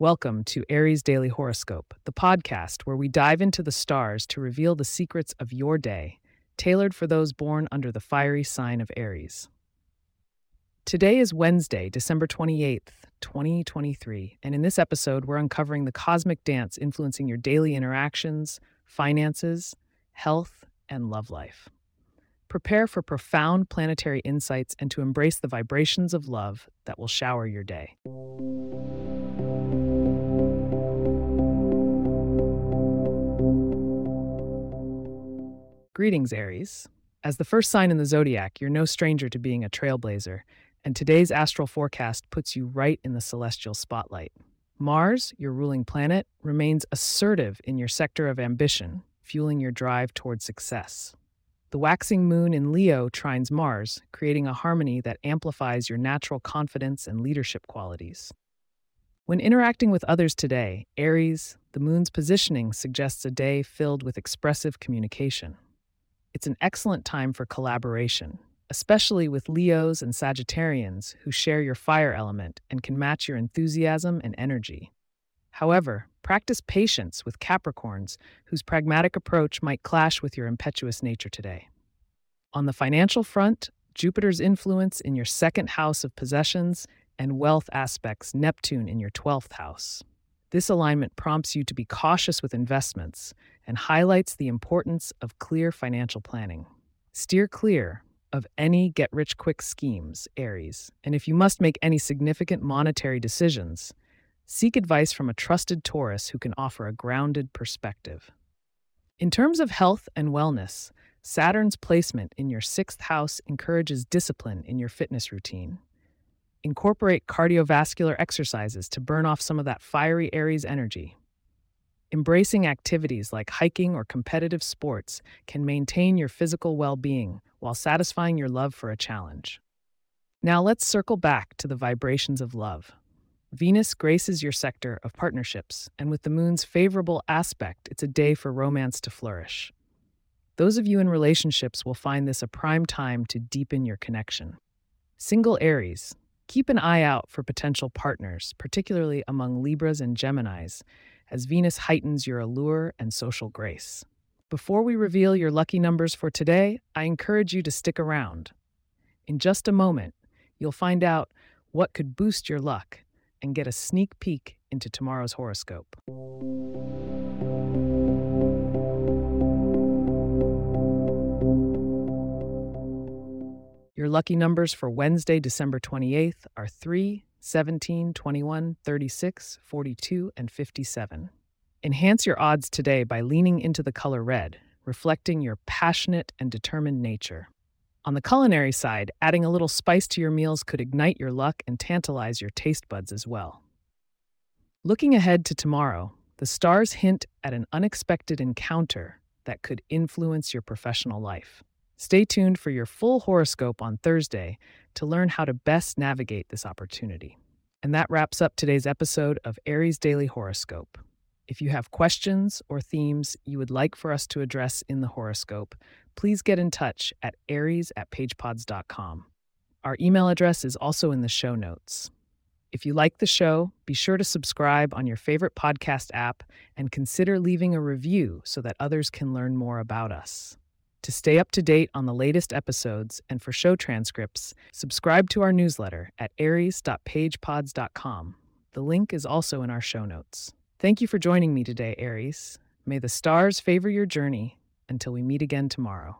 Welcome to Aries Daily Horoscope, the podcast where we dive into the stars to reveal the secrets of your day, tailored for those born under the fiery sign of Aries. Today is Wednesday, December 28th, 2023, and in this episode, we're uncovering the cosmic dance influencing your daily interactions, finances, health, and love life. Prepare for profound planetary insights and to embrace the vibrations of love that will shower your day. Greetings, Aries. As the first sign in the zodiac, you're no stranger to being a trailblazer, and today's astral forecast puts you right in the celestial spotlight. Mars, your ruling planet, remains assertive in your sector of ambition, fueling your drive toward success. The waxing moon in Leo trines Mars, creating a harmony that amplifies your natural confidence and leadership qualities. When interacting with others today, Aries, the moon's positioning suggests a day filled with expressive communication. It's an excellent time for collaboration, especially with Leos and Sagittarians who share your fire element and can match your enthusiasm and energy. However, practice patience with Capricorns, whose pragmatic approach might clash with your impetuous nature today. On the financial front, Jupiter's influence in your second house of possessions and wealth aspects Neptune in your 12th house. This alignment prompts you to be cautious with investments and highlights the importance of clear financial planning. Steer clear of any get rich quick schemes, Aries, and if you must make any significant monetary decisions, Seek advice from a trusted Taurus who can offer a grounded perspective. In terms of health and wellness, Saturn's placement in your sixth house encourages discipline in your fitness routine. Incorporate cardiovascular exercises to burn off some of that fiery Aries energy. Embracing activities like hiking or competitive sports can maintain your physical well being while satisfying your love for a challenge. Now let's circle back to the vibrations of love. Venus graces your sector of partnerships, and with the moon's favorable aspect, it's a day for romance to flourish. Those of you in relationships will find this a prime time to deepen your connection. Single Aries, keep an eye out for potential partners, particularly among Libras and Geminis, as Venus heightens your allure and social grace. Before we reveal your lucky numbers for today, I encourage you to stick around. In just a moment, you'll find out what could boost your luck and get a sneak peek into tomorrow's horoscope. Your lucky numbers for Wednesday, December 28th are 3, 17, 21, 36, 42, and 57. Enhance your odds today by leaning into the color red, reflecting your passionate and determined nature. On the culinary side, adding a little spice to your meals could ignite your luck and tantalize your taste buds as well. Looking ahead to tomorrow, the stars hint at an unexpected encounter that could influence your professional life. Stay tuned for your full horoscope on Thursday to learn how to best navigate this opportunity. And that wraps up today's episode of Aries Daily Horoscope. If you have questions or themes you would like for us to address in the horoscope, please get in touch at aries at pagepods.com. Our email address is also in the show notes. If you like the show, be sure to subscribe on your favorite podcast app and consider leaving a review so that others can learn more about us. To stay up to date on the latest episodes and for show transcripts, subscribe to our newsletter at aries.pagepods.com. The link is also in our show notes. Thank you for joining me today, Aries. May the stars favor your journey until we meet again tomorrow.